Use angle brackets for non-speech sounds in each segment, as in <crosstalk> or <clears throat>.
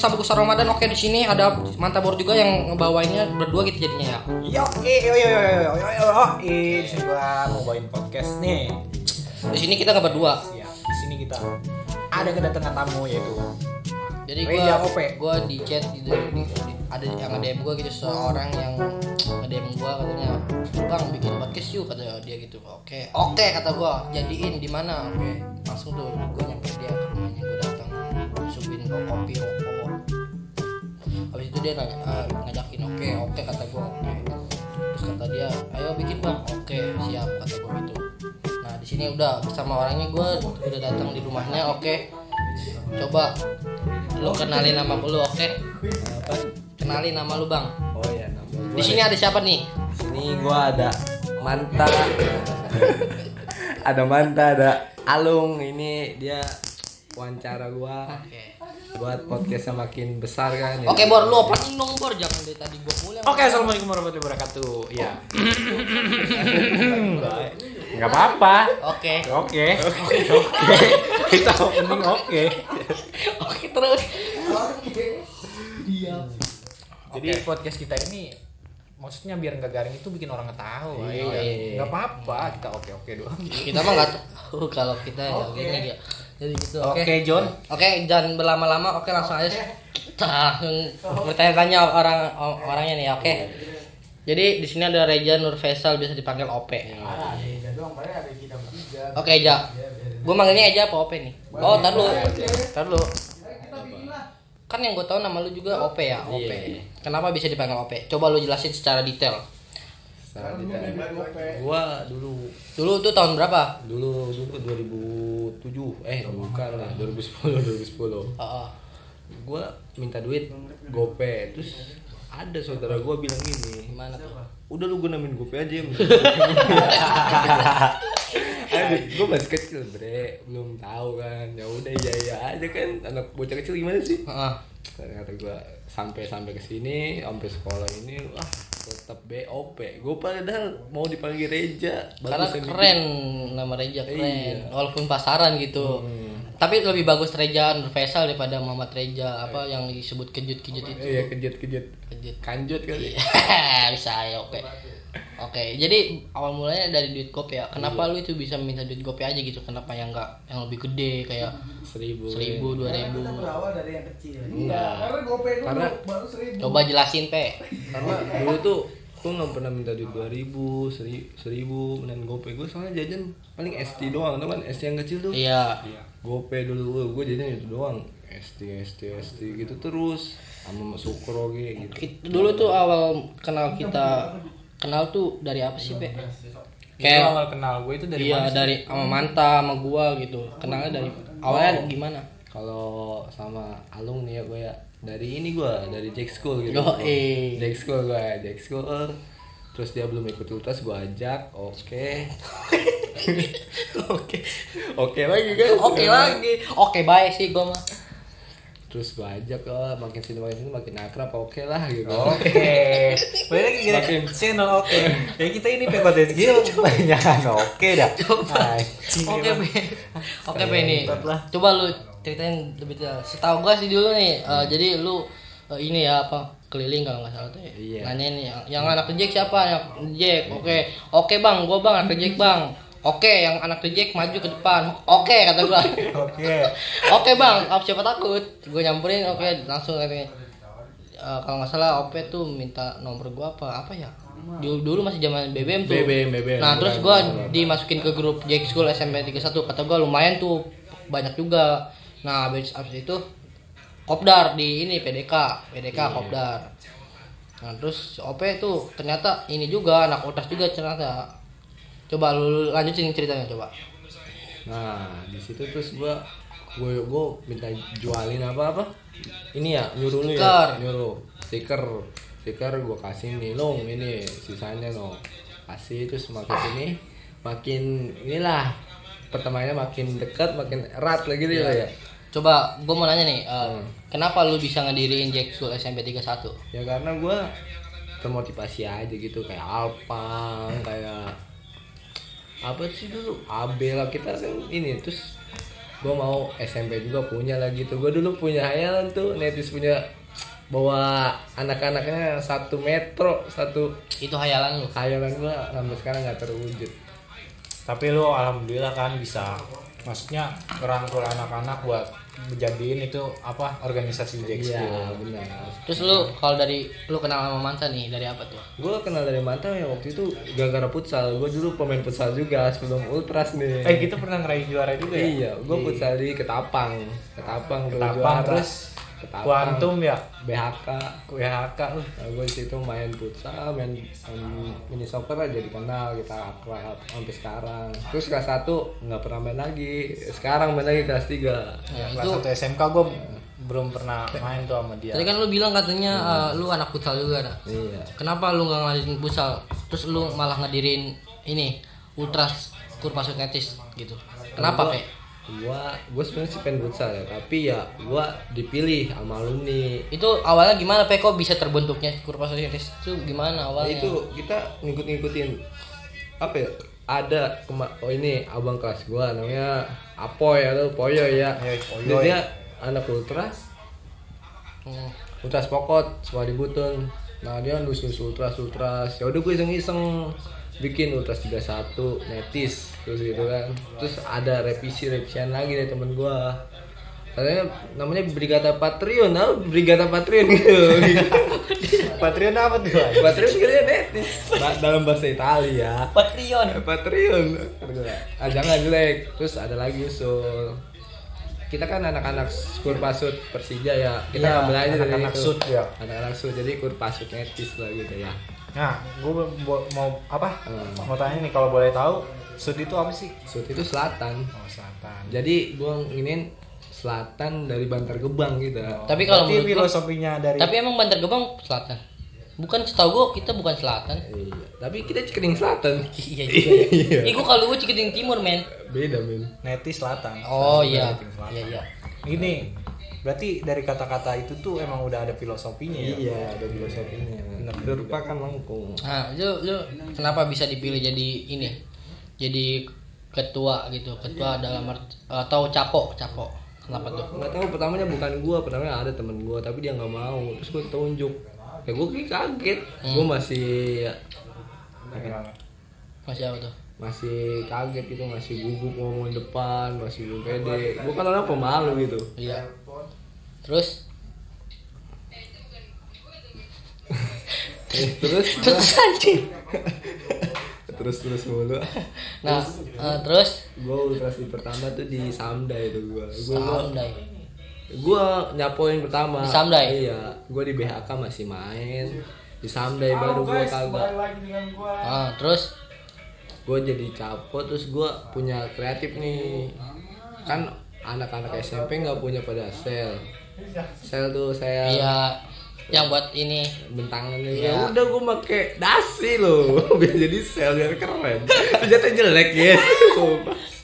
sabuk sarung Ramadan oke di sini ada mantabor juga yang ngebawainnya berdua gitu jadinya ya. Yo, yo, yo, yo, yo, yo, yo, di sini gua mau bawain podcast nih. Di sini kita nggak berdua. Ya, di sini kita ada kedatangan tamu yaitu jadi gua gua di chat gitu, di, ini ada yang ada gua gitu seorang yang ada yang gua katanya bang bikin podcast yuk kata dia gitu oke okay. oke okay, kata gua jadiin di mana oke okay. langsung tuh gua nyampe dia ke rumahnya gua datang subin kopi rokok Habis itu dia nanya, eh, ngajakin oke, oke kata gua oke. Terus kata dia, "Ayo bikin, Bang." Oke, siap kata gua gitu. Nah, di sini udah bersama orangnya gua udah datang di rumahnya, oke. Coba lu kenalin nama lu, oke? apa Kenalin nama lu, Bang. oh ya nama Di sini ada siapa nih? sini gua ada manta <laughs> ada manta ada alung ini dia wawancara gua Oke. Buat podcastnya makin besar kan ya. Oke, Bor, lu opening dong, Bor. Jangan dari tadi gua mulai. Oke, assalamualaikum warahmatullahi wabarakatuh. <laughs> Ya. Enggak apa-apa. Oke. Oke. Oke. Kita opening oke. Oke, terus. Jadi podcast kita ini maksudnya biar nggak garing itu bikin orang tahu. Iya. Iya. Nggak apa-apa, kita oke-oke doang. Kita mah nggak tahu kalau kita ya gini ya. Jadi gitu, oke. Oke, John. Oke, jangan berlama-lama. Oke, langsung aja kita langsung bertanya-tanya orang orangnya nih, oke. Jadi di sini ada Reja Nur Faisal bisa dipanggil OP. Oke, Eja. Gue manggilnya Eja apa OP nih? Oh, tar lu. Tar lu. Kan yang gue tahu nama lu juga OP ya, OP. Iya. Kenapa bisa dipanggil OP? Coba lu jelasin secara detail. Salah ditanya. gua dulu Dulu tuh tahun berapa? dulu dulu 2007 eh bukan lah 2010 2010 Heeh. gua minta duit gope terus ada saudara gua bilang gini Gimana tuh? udah lu gunain gope aja ya <laughs> Aduh, gue masih kecil bre. Belum tahu kan. Ya udah iya iya aja kan. Anak bocah kecil gimana sih? Heeh. ternyata gue sampai sampai ke sini sampai sekolah ini wah tetap BOP gue padahal mau dipanggil Reja Karena keren nama Reja keren. Iya. Walaupun pasaran gitu. Hmm. Tapi lebih bagus Reja Nur Faisal daripada Muhammad Reja apa yang disebut kejut-kejut itu. iya kejut kejut kanjut kali <laughs> bisa ya oke. Oke, jadi awal mulanya dari duit gope ya. Kenapa Iya. lu itu bisa minta duit gope aja gitu? Kenapa yang enggak yang lebih gede kayak seribu seribu, dua ribu? berawal dari yang kecil. Enggak. Karena GoPay dulu Karena- baru seribu. Coba jelasin pe. karena dulu tuh gue nggak pernah minta duit dua ribu seri, seribu dan gope gue soalnya jajan paling ST doang tuh kan ST yang kecil tuh Iya. gope dulu gue jajan itu doang ST ST ST gitu terus sama sukro gitu It- Dulu tuh awal kenal kita kenal tuh dari apa sih pe? Kayak Kayak awal kenal gue itu dari iya mana sih? dari sama Manta sama gua gitu. Kenalnya dari awalnya gimana? kalau sama Alung nih ya gue ya dari ini gue dari Jack School gitu Yo, eh. Jack School gue Jack School terus dia belum ikut ultras gue ajak oke <laughs> Oke. oke lagi kan Oke lagi. Oke baik sih gua mah. Terus gue ajak oh, makin sini makin sini makin akrab oke lah gitu Oke. Berarti kita Makin. channel oke. Ya kita ini PKT Gil <laughs> banyak oke dah. Anjing, Oke. Oke nih. Hebat lah. Coba lu ceritain lebih detail. Setahu gua sih dulu nih. eh, jadi lu eh, ini ya apa keliling kalau nggak salah tuh ya. Iya. Nanyain nih yang, yang anak reject siapa? Yang reject. Oke. Oke bang, gua bang anak reject bang. Oke, yang anak reject maju ke depan. Oke kata gua. Oke. Oke bang, apa siapa takut? Gue nyamperin, oke langsung katanya. Eh, kalau nggak salah OP tuh minta nomor gua apa apa ya? Dulu, dulu masih zaman BBM tuh. BBM, BBM. Nah terus gua dimasukin ke grup Jack School SMP 31 kata gua lumayan tuh banyak juga. Nah habis habis itu kopdar di ini PDK, PDK kopdar. Nah terus OP tuh ternyata ini juga anak otas juga ternyata. Coba lu lanjutin ceritanya coba. nah di situ terus gue gue gue minta jualin apa apa? Ini ya nyuruh lu ya. Nyuruh. Stiker. Stiker gue kasih nih long ini sisanya no kasih terus makin sini makin inilah pertemanannya makin dekat makin erat lagi gitu ya. Coba gue mau nanya nih, eh, kenapa lu bisa ngediriin Jack School SMP 31? ya karena gue termotivasi aja gitu kayak Alpang kayak apa sih dulu? Abel lah kita kan ini terus gue mau SMP juga punya lagi tuh gue dulu punya hayalan tuh netis punya bawa anak-anaknya satu metro satu itu hayalan lu? Hayalan gue sampai sekarang nggak terwujud. Tapi lu alhamdulillah kan bisa maksudnya ngerangkul anak-anak buat menjadiin itu apa organisasi Jack iya benar. Terus lu kalau dari lu kenal sama mantan nih dari apa tuh? Gue kenal dari mantan ya waktu itu gara-gara futsal. Gue dulu pemain futsal juga sebelum ultras nih. Eh kita pernah ngeraih juara juga ya? iya gue futsal di ketapang. Ketapang Ketapang juara. terus ketapang Kuantum ya, BHK WHK lu. Nah, gue di situ main futsal, main, main mini soccer aja dikenal kita akrab sampai sekarang. Terus kelas 1 nggak pernah main lagi. Sekarang main lagi kelas 3. ya, Kelas itu 1 SMK gue belum pernah main tuh sama dia. tadi kan lu bilang katanya eh, lu anak futsal juga nah Iya. kenapa lu nggak ngadirin futsal terus lu malah ngadirin ini ultras kurpasut netis gitu kenapa Gua- pe Gua gua sebenarnya sih pengen futsal ya, tapi ya gua dipilih sama alumni. itu awalnya gimana pe kok bisa terbentuknya kurpasut netis itu gimana awalnya Itu kita ngikut-ngikutin apa ya? Ada kema- oh ini abang kelas gua namanya Apoy atau Poyo ya. Iya, Poyo. Dia, dia anak ultras Hmm. ultras pokot Sewadi Butun nah dia nus nus ultras ultras ya udah gue iseng iseng bikin ultras 31 netis terus gitu kan. Terus ada revisi revisian lagi dari temen gue katanya namanya Brigata Patreon nah Brigata Patreon gitu. <laughs> Patreon apa tuh? Patreon kira netis. Ba- dalam bahasa Italia. Patreon. Patreon. Ah, jangan jelek. Terus ada lagi usul kita kan anak-anak Kurpasut Persija ya. Kita Iya, ngambil aja dari anak-anak itu. sud, ya. anak-anak sud. Jadi Kurpasut netis lah gitu ya Nah, gue mau apa? Hmm. Mau tanya nih kalau boleh tahu, sud itu apa sih? sud itu selatan. Oh, selatan. jadi gua ingin selatan dari Bantar Gebang gitu. Tapi kalau menurut filosofinya dari tapi emang Bantar Gebang selatan? Bukan setahu gua kita bukan selatan. Iya tapi kita Cikening Selatan. <laughs> Iya juga ya. Ih, gua kalau gua Cikeding Timur men. Beda men. Neti selatan. oh Selatan, iya. Iya iya. Ini berarti dari kata-kata itu tuh emang udah ada filosofinya ya. iya ada filosofinya merupakan lengkung Nah, lu, lu kenapa bisa dipilih jadi ini? Jadi ketua gitu, ketua dalam atau capo, capo. Kenapa tuh? nggak tahu pertamanya bukan gua pertamanya ada temen gua tapi dia nggak mau terus gua tunjuk ya gua kaget gua masih Masih apa tuh? masih kaget gitu masih gugup ngomong depan masih belum pede gua kan orang pemalu gitu Iya. Terus? Terus? <laughs> Terus anjing. terus terus mulu. Nah, eh, terus? Gua ultrasi pertama tuh di Samda itu gua. Gua Samdai. gua nyapoin pertama. Di Samdai? iya gua di BHK masih main. Di Samdai baru gua kagak. lagi dengan gua. Ah, terus? Gue jadi capo terus gue punya kreatif nih. Kan anak-anak SMP nggak punya pada sel sel tuh saya iya. Yang buat ini. Bentangan Iya. ya udah gue make dasi loh <laughs> biar jadi sel biar keren. Ternyata jelek ya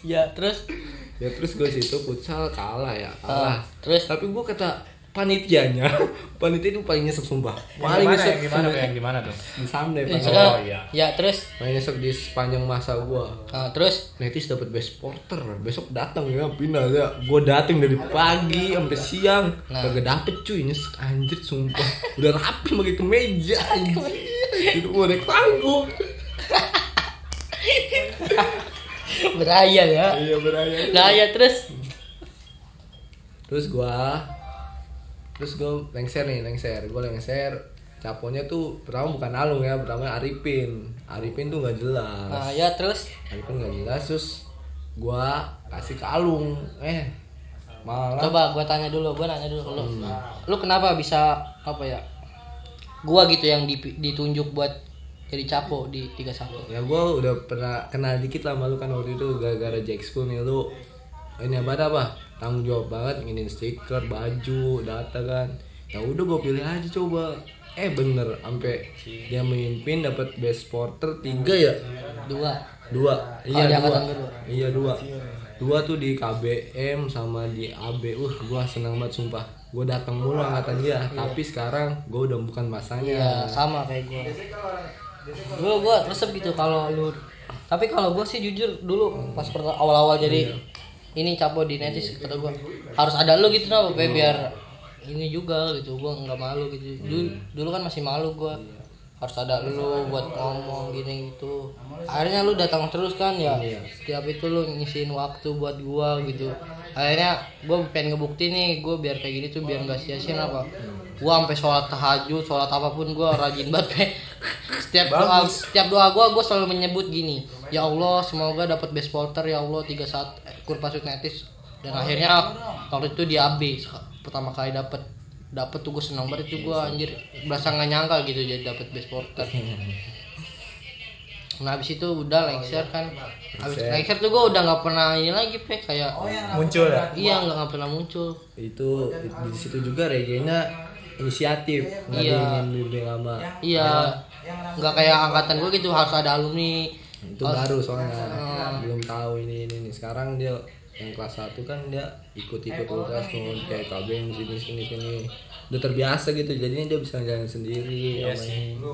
ya terus? Ya terus gue situ futsal kalah ya kalah. Ah, terus? Tapi gue kata panitianya. <laughs> Panitia itu paling nyesek sumpah. Yang paling gimana, nyesek yang gimana tuh? Yang gimana tuh? sudah- Oh, iya. ya terus? Paling nyesek di sepanjang masa gue ah, terus? Netis dapat best porter. Besok datang ya. Pindah ya. Gue datang dari pagi sampai siang. Nah. kagak dapet cuy. Nyesek anjir sumpah. Udah rapi pakai kemeja anjir. Itu gue naik panggung. <laughs> Beraya ya. Iya beraya nah ya terus? Terus gue terus gue lengser nih lengser. Gue lengser. Caponya tuh pertama bukan Alung ya pertama Arifin. Arifin tuh nggak jelas. Nah ya terus? Arifin nggak jelas terus gue kasih ke Alung. Eh malah Coba gua tanya dulu, gua nanya dulu ke lu. Lu kenapa bisa apa ya? Gua gitu yang ditunjuk buat jadi capo di 31. ya gue udah pernah kenal dikit lah sama lu kan waktu itu gara-gara Jack School nih lu ini apa apa tanggung jawab banget nginin stiker baju data kan. Ya udah gue pilih aja coba. Eh bener sampai dia memimpin dapat best porter tiga ya? Dua. dua. Iya dua. kedua. iya dua. Dua tuh di KBM sama di AB uh gua seneng banget sumpah. Gua datang mulu angkatan dia. Tapi sekarang gua udah bukan masanya. Iya, sama kayak gua. Dulu gua resep gitu kalau lu. Tapi kalau gua sih jujur dulu pas awal-awal jadi ini capo di netis kata gue harus ada lu gitu nah Pe, biar ini juga gitu gue nggak malu gitu. Dulu, dulu kan masih malu gue harus ada lu buat ngomong gini gitu. Akhirnya lu datang terus kan ya. Setiap itu lu ngisiin waktu buat gua gitu. Akhirnya gue pengen ngebukti nih gue biar kayak gini tuh biar nggak sia-sia apa gua sampai sholat tahajud sholat apa pun gua rajin banget Pe. setiap doa setiap doa gua gua selalu menyebut gini ya Allah semoga dapat best porter ya Allah tiga saat kurpasut netis dan akhirnya waktu itu di AB pertama kali dapat dapat tuh gue senang banget itu gue anjir. berasa nggak nyangka gitu jadi dapat best porter nah habis itu udah lengser kan. Habis lengser tuh gue udah nggak pernah ini lagi pe kayak muncul ya? iya nggak nggak pernah muncul. Itu di situ juga reggae-nya inisiatif nggak Iya. diingin bimbing lama iya. Nggak kayak angkatan gue gitu harus ada alumni. Itu baru soalnya. Belum tahu ini ini, ini. sekarang dia yang kelas 1 kan dia ikut-ikut ultras tuh kayak KB yang sini sini sini. Udah terbiasa gitu jadinya dia bisa jalan sendiri Iya sama sih. ini.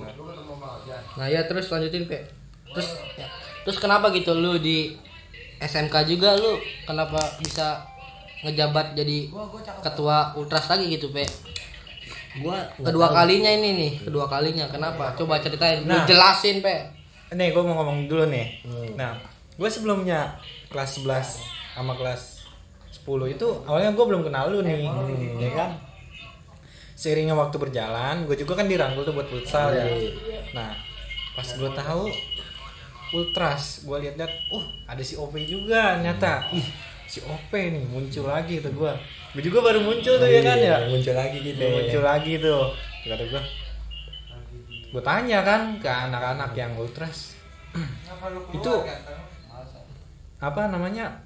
nah ya terus lanjutin pe. Terus ya. terus kenapa gitu lu di SMK juga lu? Kenapa bisa ngejabat jadi ketua ultras lagi gitu pe gua kedua tahu. kalinya ini nih kedua kalinya. Kenapa? Coba ceritain lu Nah. jelasin pe. Nih gue mau ngomong dulu nih. Hmm. nah gue sebelumnya kelas 11 sama kelas 10 itu awalnya gue belum kenal lu nih Hmm. ya kan? Seiringnya waktu berjalan gue juga kan dirangkul tuh buat futsal ya. Nah pas gue tahu ultras gue lihat-lihat uh ada si OP juga nyata ih si OP nih muncul lagi tuh gue gue juga baru muncul tuh ya kan ya? Iya, muncul lagi gitu muncul lagi tuh kata gue gue tanya kan ke anak-anak yang ultras itu apa namanya?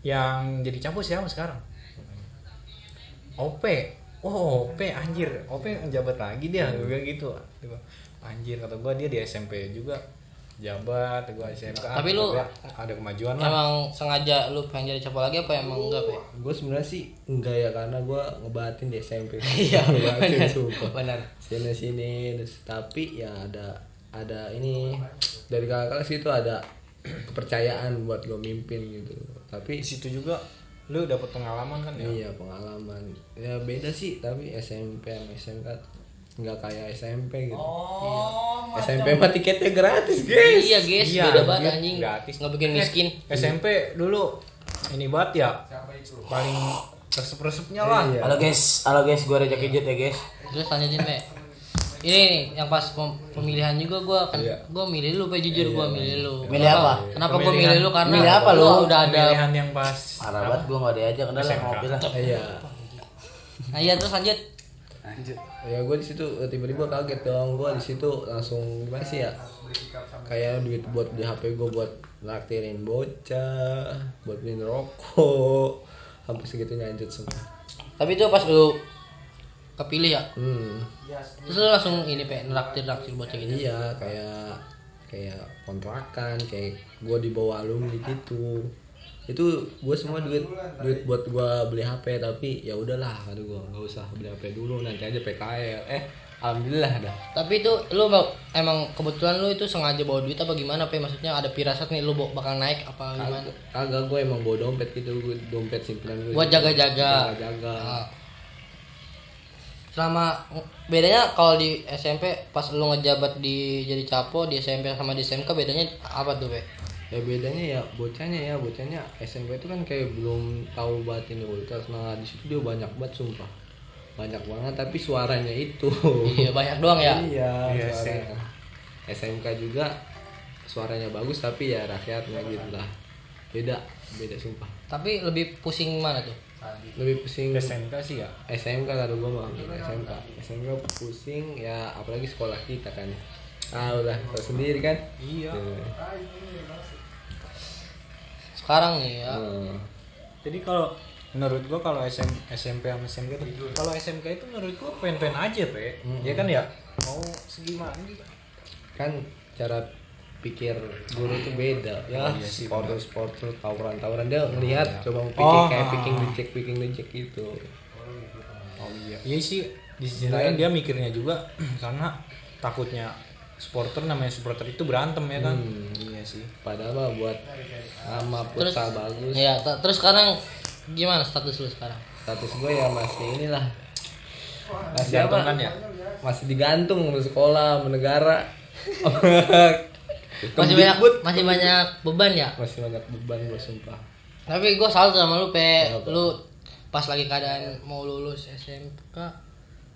Yang jadi campur siapa sekarang? OP oh OP anjir. OP menjabat lagi dia gue bilang gitu. Kata gua, anjir kata gue dia di SMP juga jabat gue SMK Tapi lu- ada kemajuan lah. emang sengaja lu pengen jadi capo lagi apa emang enggak pe? Gue sebenarnya sih enggak ya karena gue ngebatin di SMP <laughs> iya benar. benar. Sini sini terus tapi ya ada ada ini dari kakak kelas itu ada <clears throat> kepercayaan buat gue mimpin gitu. Tapi di situ juga lu dapat pengalaman kan ya? Iya pengalaman. Ya beda sih tapi SMP sama SMK nggak kayak SMP gitu. SMP mah tiketnya gratis guys iya guys. Iya, beda banget dia anjing. gratis. nggak bikin miskin. SMP dulu ini banget ya. Paling resep-resepnya lah. Iya. Halo guys, halo guys, gue Reja Kejut ya guys. terus lanjutin pe. Ini nih yang pas pem- pemilihan juga gua kan Iya. gua milih lu pe. Jujur gua milih lu. Milih Kenapa? apa? kenapa gua milih lu? Karena milih apa lu? udah ada pemilihan yang pas. Parah banget gue gak diajak. Udah lah SMK. ngopi lah. iya. Nah iya terus lanjut ya gue di situ eh, tiba-tiba kaget dong. Gue di situ langsung gimana sih ya? Kayak duit buat di HP gue buat naktirin bocah buat beliin rokok sampai segitunya lanjut semua. Tapi itu pas lu kepilih ya? Hmm. Terus lu langsung ini pe neraktir neraktir bocah gitu? Iya kayak kayak kontrakan kayak gue dibawa alumni gitu itu gue semua duit duit buat gue beli HP tapi ya udahlah aduh gue nggak usah beli HP dulu nanti aja PKL eh alhamdulillah dah. Tapi itu lu emang kebetulan lu itu sengaja bawa duit apa gimana pe? Maksudnya ada pirasat nih lu bakal naik apa gimana? kagak gue emang bawa dompet gitu gue dompet simpenan gue buat jaga-jaga. Jaga Ah. selama bedanya kalau di SMP pas lu ngejabat di jadi capo di SMP sama di SMK bedanya apa tuh pe ya bedanya ya bocahnya ya bocahnya SMP itu kan kayak belum tahu banget ini ultras nah di situ dia banyak banget sumpah. Banyak banget tapi suaranya itu. Iya banyak doang ya? Iya Iya suaranya. SMK juga suaranya bagus tapi ya rakyatnya gitu lah. Beda beda sumpah. Tapi lebih pusing mana tuh? Lebih pusing SMK sih ya? SMK kalau gue mah. SMK SMK pusing ya apalagi sekolah kita kan ah udah tau sendiri kan? Iya. Tuh. sekarang nih ya. Hmm. jadi kalau menurut gua kalau SM, SMP sama SMK itu kalau SMK itu menurut gua pen-pen aja pe. Ya kan ya? Mau segimana juga kan cara pikir guru tuh beda. Ya iya sih, supporter supporter tawuran tawuran dia ngelihat coba mau pikir Oh, kayak picking dicek picking dicek gitu. Oh iya. Iya sih di sisi lain dia mikirnya juga <clears throat> karena takutnya supporter namanya supporter itu berantem ya kan? Hmm. iya sih. Padahal mah buat nama futsal bagus. ya t- terus sekarang gimana status lu sekarang? Status gue ya masih inilah. Masih apa ya? Masih digantung mau sekolah mau negara. <laughs> Masih banyak masih banyak beban ya? Masih banyak beban gue sumpah. Tapi gue salut sama lu pe. Lu pas lagi keadaan mau lulus SMK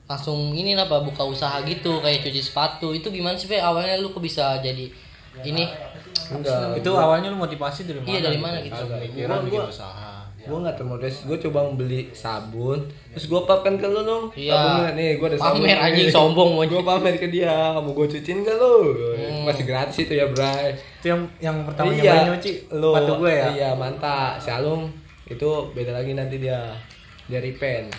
langsung ini apa buka usaha gitu kayak cuci sepatu. Itu gimana sih pe? Awalnya lu kok bisa jadi ini? Enggak itu awalnya lu motivasi dari mana Iya, dari mana gitu? Mikiran Gua- bikin gua- usaha. gue nggak termotivasi gue coba beli sabun terus gue papkan ke lu dong. Iya. sabunnya nih gue ada sabun. Pamer anjing, sombong, mau gue pamer ke dia mau gue cuciin gak lu. Masih gratis itu ya Bray. Itu yang yang pertama iya nyobain nyuci lu. sepatu gue ya? Iya mantap. Si Alung itu beda lagi nanti dia dia repaint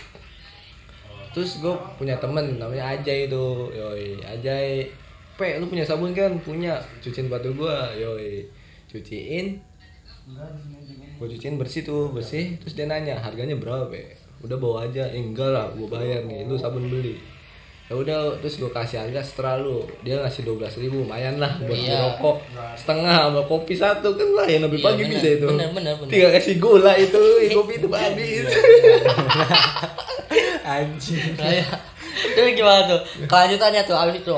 terus gue punya temen namanya Ajay itu yoi Ajay. Pe lu punya sabun kan? Punya. Cuciin batu gue yoi cuciin. Gue cuciin bersih tuh bersih. Terus dia nanya harganya berapa pe? Udah bawa aja. Eh, enggak lah gue bayar nih. Lu sabun beli. Ya udah terus gue kasih harga setelah lu. Dia ngasih dua belas ribu. Lumayan lah buat Iya. rokok setengah sama kopi satu kan lah. Yang lebih Iya, pagi bener, bisa itu. Bener, bener, bener. tinggal kasih gula itu. Eh, kopi itu habis <laughs> anjing. Kayak itu gimana tuh? Kelanjutannya tuh abis itu.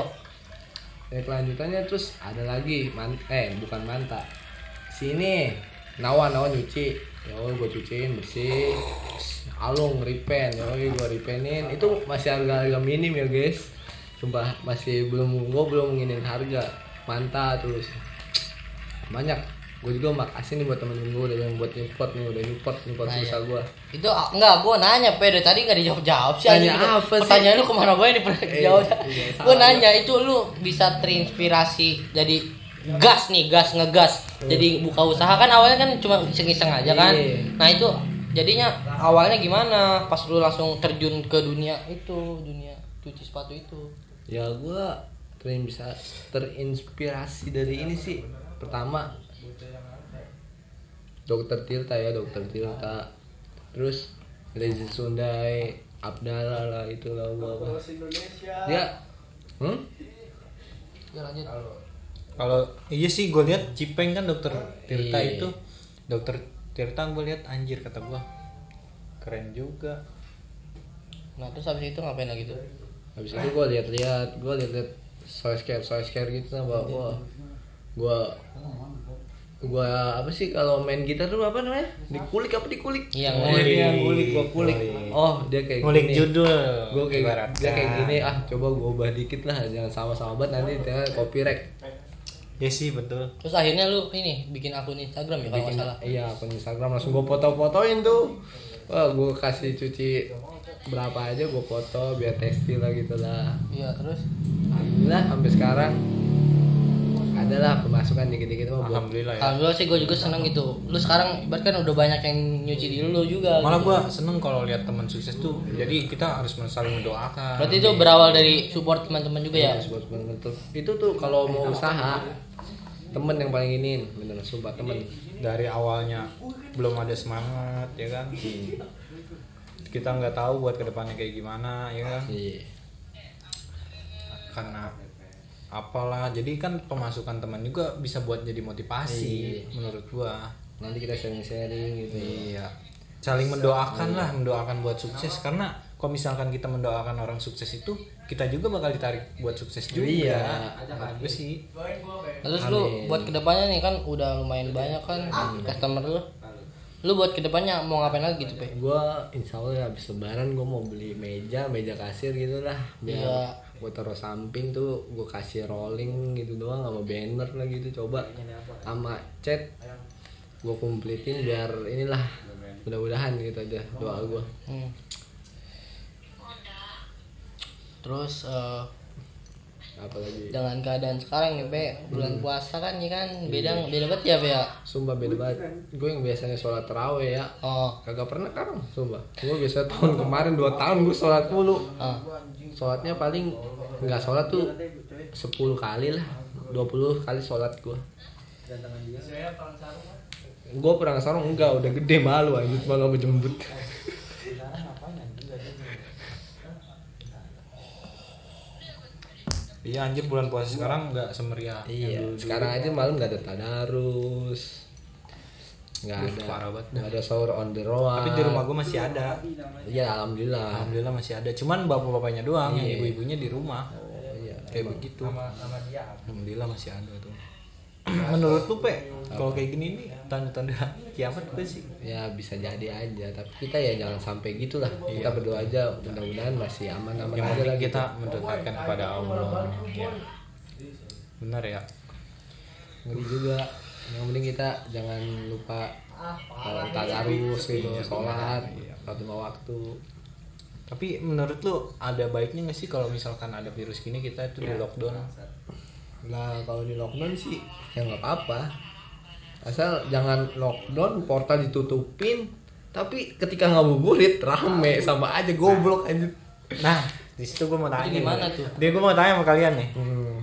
Ya kelanjutannya terus ada lagi man eh bukan manta. Sini nawa nawa nyuci. Ya gue cuciin bersih. Alung repaint. Ya gue repaintin. Itu masih harga harga minim ya guys. Sumpah masih belum gue belum nginin harga manta terus. Banyak gue juga makasih nih buat temen-temen gue udah yang buat import nih udah import import Nah, pulsa iya. gue itu ah, enggak gue nanya pe dari tadi nggak dijawab jawab sih Tanya anjing. apa sih? pertanyaan lu ke mana gue ini pernah Iya, jawab. iya, gue nanya itu lu bisa terinspirasi jadi gas nih gas ngegas. Jadi buka usaha kan awalnya kan cuma iseng-iseng aja kan? Iya. nah itu jadinya awalnya gimana? Pas lu langsung terjun ke dunia itu dunia cuci sepatu itu. Ya gue bisa terinspirasi dari ini sih. Pertama dokter Tirta ya dokter Tirta. Terus Rezi Sundai Abdallah lah itulah gua apa dia hmm? ya lanjut. Kalau iya sih gue lihat Cipeng kan dokter Tirta Iya. itu. Dokter Tirta gue lihat anjir kata gue keren juga. Nah terus habis itu ngapain lagi tuh? Habis itu gue lihat-lihat gue lihat-lihat soy care soy care gitu nah bahwa gue gua apa sih kalau main gitar tuh apa namanya? Dikulik apa dikulik? Iya, Oh, ngulik. iya, ngulik gua kulik. Oh dia kayak ngulik gini judul gue kayak ibaratnya. dia kayak gini ah coba gue ubah dikit lah jangan sama-sama banget nanti jangan copyright. Ya sih betul. Terus akhirnya lu ini bikin akun Instagram ya kalau nggak salah. iya akun Instagram langsung gue foto-fotoin tuh. Wah gue kasih cuci berapa aja gue foto biar tekstil lah gitu lah. Iya terus? Alhamdulillah sampai sekarang adalah pemasukan dikit-dikit mah buat alhamdulillah ya Alhamdulillah sih gue juga seneng gitu. Lu sekarang ibarat kan udah banyak yang nyuci di lu juga. malah gitu. gue seneng kalau lihat teman sukses tuh jadi kita harus saling mendoakan Berarti itu berawal dari support teman-teman juga ya. Support temen tuh. itu tuh kalau mau usaha temen yang paling ini bener sumpah temen dari awalnya belum ada semangat ya kan kita nggak tahu buat ke depannya kayak gimana ya kan iya karena apalah jadi kan pemasukan teman juga bisa buat jadi motivasi menurut gua. Nanti kita sharing-sharing gitu. Iya. Saling mendoakan lah mendoakan buat sukses. Karena kalau misalkan kita mendoakan orang sukses itu kita juga bakal ditarik buat sukses juga. Iya. Gua sih. Terus lu buat ke depannya nih kan udah lumayan banyak kan customer lu. Lu buat ke depannya mau ngapain lagi gitu, Pe? gua insya Allah ya habis lebaran gua mau beli meja meja kasir gitu lah biar Iya. Gua taruh samping tuh gua kasih rolling gitu doang sama banner lah gitu coba sama cat gua kompletin biar inilah mudah-mudahan gitu aja doa gua Hmm. Terus eh, apalagi? Dengan keadaan sekarang nih, Pe, bulan Hmm. puasa kan ya kan? Iya. beda beda banget ya, Pe ya. sumpah beda banget. Gue yang biasanya sholat terawih ya. Oh, kagak pernah kan sumpah. Gue biasa tahun kemarin 2 tahun gue sholat mulu. Ah. sholatnya paling nggak sholat tuh 10 kali lah. 20 kali sholat gue. Gue perang sarung enggak. Udah gede malu aja malah mau Iya anjir bulan puasa sekarang nggak semeriah. Iya, dulu. sekarang aja malam nggak ada tadarus. Nggak ada. parah banget Nggak ada sahur on the road. Tapi di rumah gue masih ada. Iya, alhamdulillah. Alhamdulillah masih ada. Cuman bapak-bapaknya doang, yang Iya. ibu-ibunya di rumah. Oh, iya. Kayak begitu. sama dia Alhamdulillah masih ada tuh. Menurut lu pe, kalau kayak gini nih tanda-tanda kiamat apa sih? Ya bisa jadi aja, tapi kita ya jangan sampai gitulah. Kita berdoa aja mudah-mudahan masih aman-aman Yang aja lah gitu. kita mendekatkan kepada Allah. Ya. Benar ya. Ngeri juga. Yang penting kita jangan lupa uh, tadarus gitu, sholat, sholat lima waktu. Tapi menurut lu ada baiknya nggak sih kalau misalkan ada virus gini kita itu di lockdown? Nah kalau di lockdown sih ya nggak apa-apa. Asal jangan lockdown, portal ditutupin. Tapi ketika ngabuburit rame sama aja goblok aja. Nah, di situ gue mau tanya. Gimana nih. tuh? Dia gue mau tanya sama kalian nih. Hmm.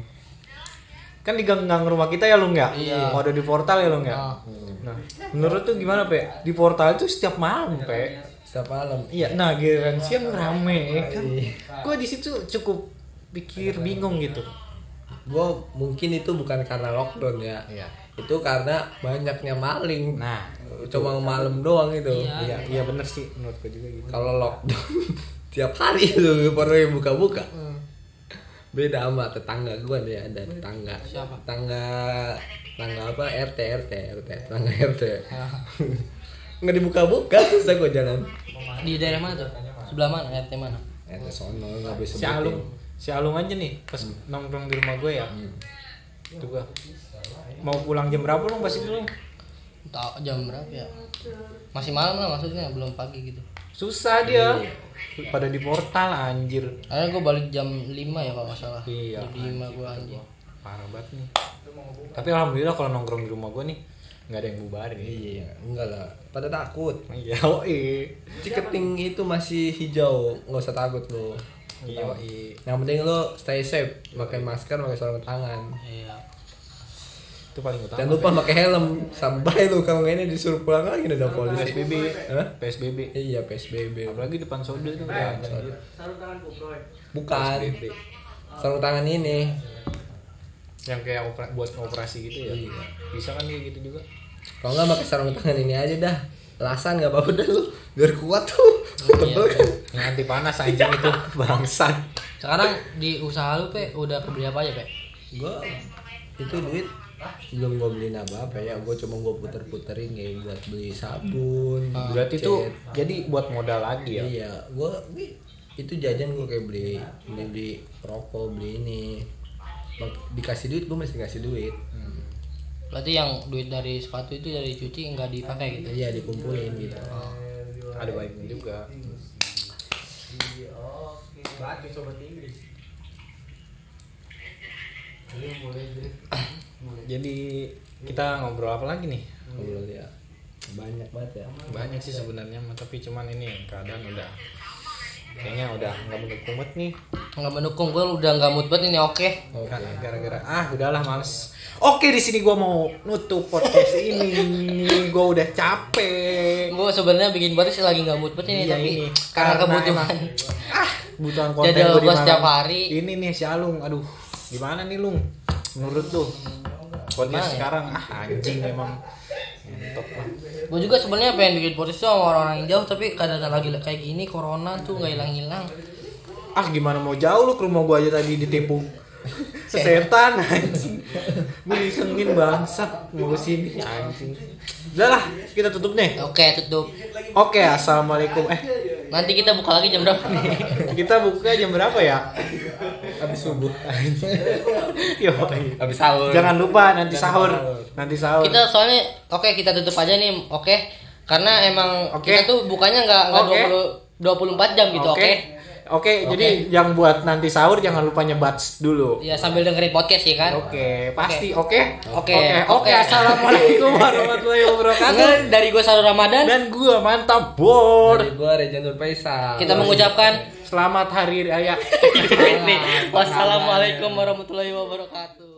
Kan di gang-gang rumah kita ya lu nggak? Iya. Mau ada di portal ya lu nggak? Ah. Nah, menurut tuh gimana pe? Di portal itu setiap malam pe? Setiap malam. Iya, nah giliran siang rame ya kan. Iya. Gue di situ cukup pikir bingung gitu. Gue mungkin itu bukan karena lockdown ya. Iya. Itu karena banyaknya maling. Nah, Cuma malam doang itu. iya iya bener sih menurut gue juga gitu. Kalau lockdown <laughs> tiap hari itu portalnya buka-buka. Beda sama tetangga gue deh ada tetangga. Siapa? Tetangga tetangga apa RT RT RT tetangga RT. <laughs> Nggak dibuka-buka susah gue jalan. Di daerah mana tuh? Sebelah mana? RT mana? RT sono nggak bisa Si Alung, si Alung aja nih pas nongkrong di rumah gue ya. Itu gua mau pulang jam berapa lu pasti dulu? Tahu jam berapa ya? Masih malam lah maksudnya, belum pagi gitu. Susah dia. Pada di portal anjir. Karena gue balik jam 5 ya kalau nggak salah. Iya. Jam 5 gue anjing. Parah banget nih. Tapi alhamdulillah kalau nongkrong di rumah gue nih nggak ada yang bubarin. Iya, enggak lah. Pada takut. Iya, oh iya. Tiketing itu masih hijau, nggak usah takut lo. Iya. Yang penting lo stay safe, pakai masker, pakai sarung tangan. Iya. Itu paling utama. Jangan lupa pakai helm. Sampai lo kalau ini disuruh pulang lagi ada polisi. PSBB. Hah? PSBB. Iya PSBB. Apalagi depan soda itu udah anjir. sarung tangan Bukan. Sarung tangan ini. Yang kayak opera- buat operasi gitu ya. Iya. Bisa kan kayak gitu juga. Kalau nggak pakai sarung tangan ini aja dah. Lasan nggak apa-apa dah lo. Biar kuat tuh. Tebel kan. Yang anti panas anjing itu <laughs> bangsat. Sekarang di usaha lu pe udah kebeli apa aja pe? Gua itu duit belum gue beliin apa-apa ya gue cuma gue puter-puterin kayak buat beli sabun Berarti cat. itu jadi buat modal lagi ya. iya gue itu jajan gue kayak beli beli beli rokok beli ini dikasih duit gue mesti kasih duit Berarti yang duit dari sepatu itu dari cuci nggak dipakai gitu. iya dikumpulin gitu Ada baiknya juga. Baca sobat Inggris Jadi kita ngobrol apa lagi nih? ngobrol ya banyak banget ya Banyak sih sebenarnya, tapi cuman ini keadaan udah kayaknya udah nggak mendukung banget nih. Nggak mendukung gue udah nggak mood banget ini oke. Karena gara-gara ah udahlah males. Oke di sini gua mau nutup podcast ini. Gua udah capek. Gue sebenarnya bikin podcast lagi nggak mood banget ini Iya, tapi ini. karena, Karena kebutuhan. Ah, kebutuhan konten Jadwal gua di gua malam. setiap hari. Ini nih si Alung, aduh. Gimana nih Lung? Menurut tuh podcast Gimana ya? sekarang ah anjing emang lah. Gue juga sebenarnya pengen bikin podcast tuh sama orang-orang yang jauh tapi keadaan lagi kayak gini corona tuh nggak hilang-hilang. Ah gimana mau jauh lu ke rumah gua aja tadi ditipu setan anjing. Gue disengin bangsat mau ke sini anjing. Udah lah, kita tutup nih. Oke tutup. Oke, assalamualaikum. Eh, Nanti kita buka lagi jam berapa nih? kita buka jam berapa ya? habis subuh <laughs> Yo, habis sahur jangan lupa nanti sahur. Nanti sahur. kita soalnya oke kita tutup aja nih oke karena emang Oke. kita tuh bukanya nggak nggak Oke. 20 24 jam gitu oke. Oke, jadi yang buat nanti sahur jangan lupa nyebat dulu. Ya sambil dengerin podcast ya kan. Oke, pasti oke. Oke, Oke. Assalamualaikum <laughs> warahmatullahi wabarakatuh. Dari gue Sarul Ramadan Dan gua mantap bor. dari gua Rejan Nur Faisal kita mengucapkan Selamat hari raya. <laughs> Wassalamualaikum warahmatullahi wabarakatuh.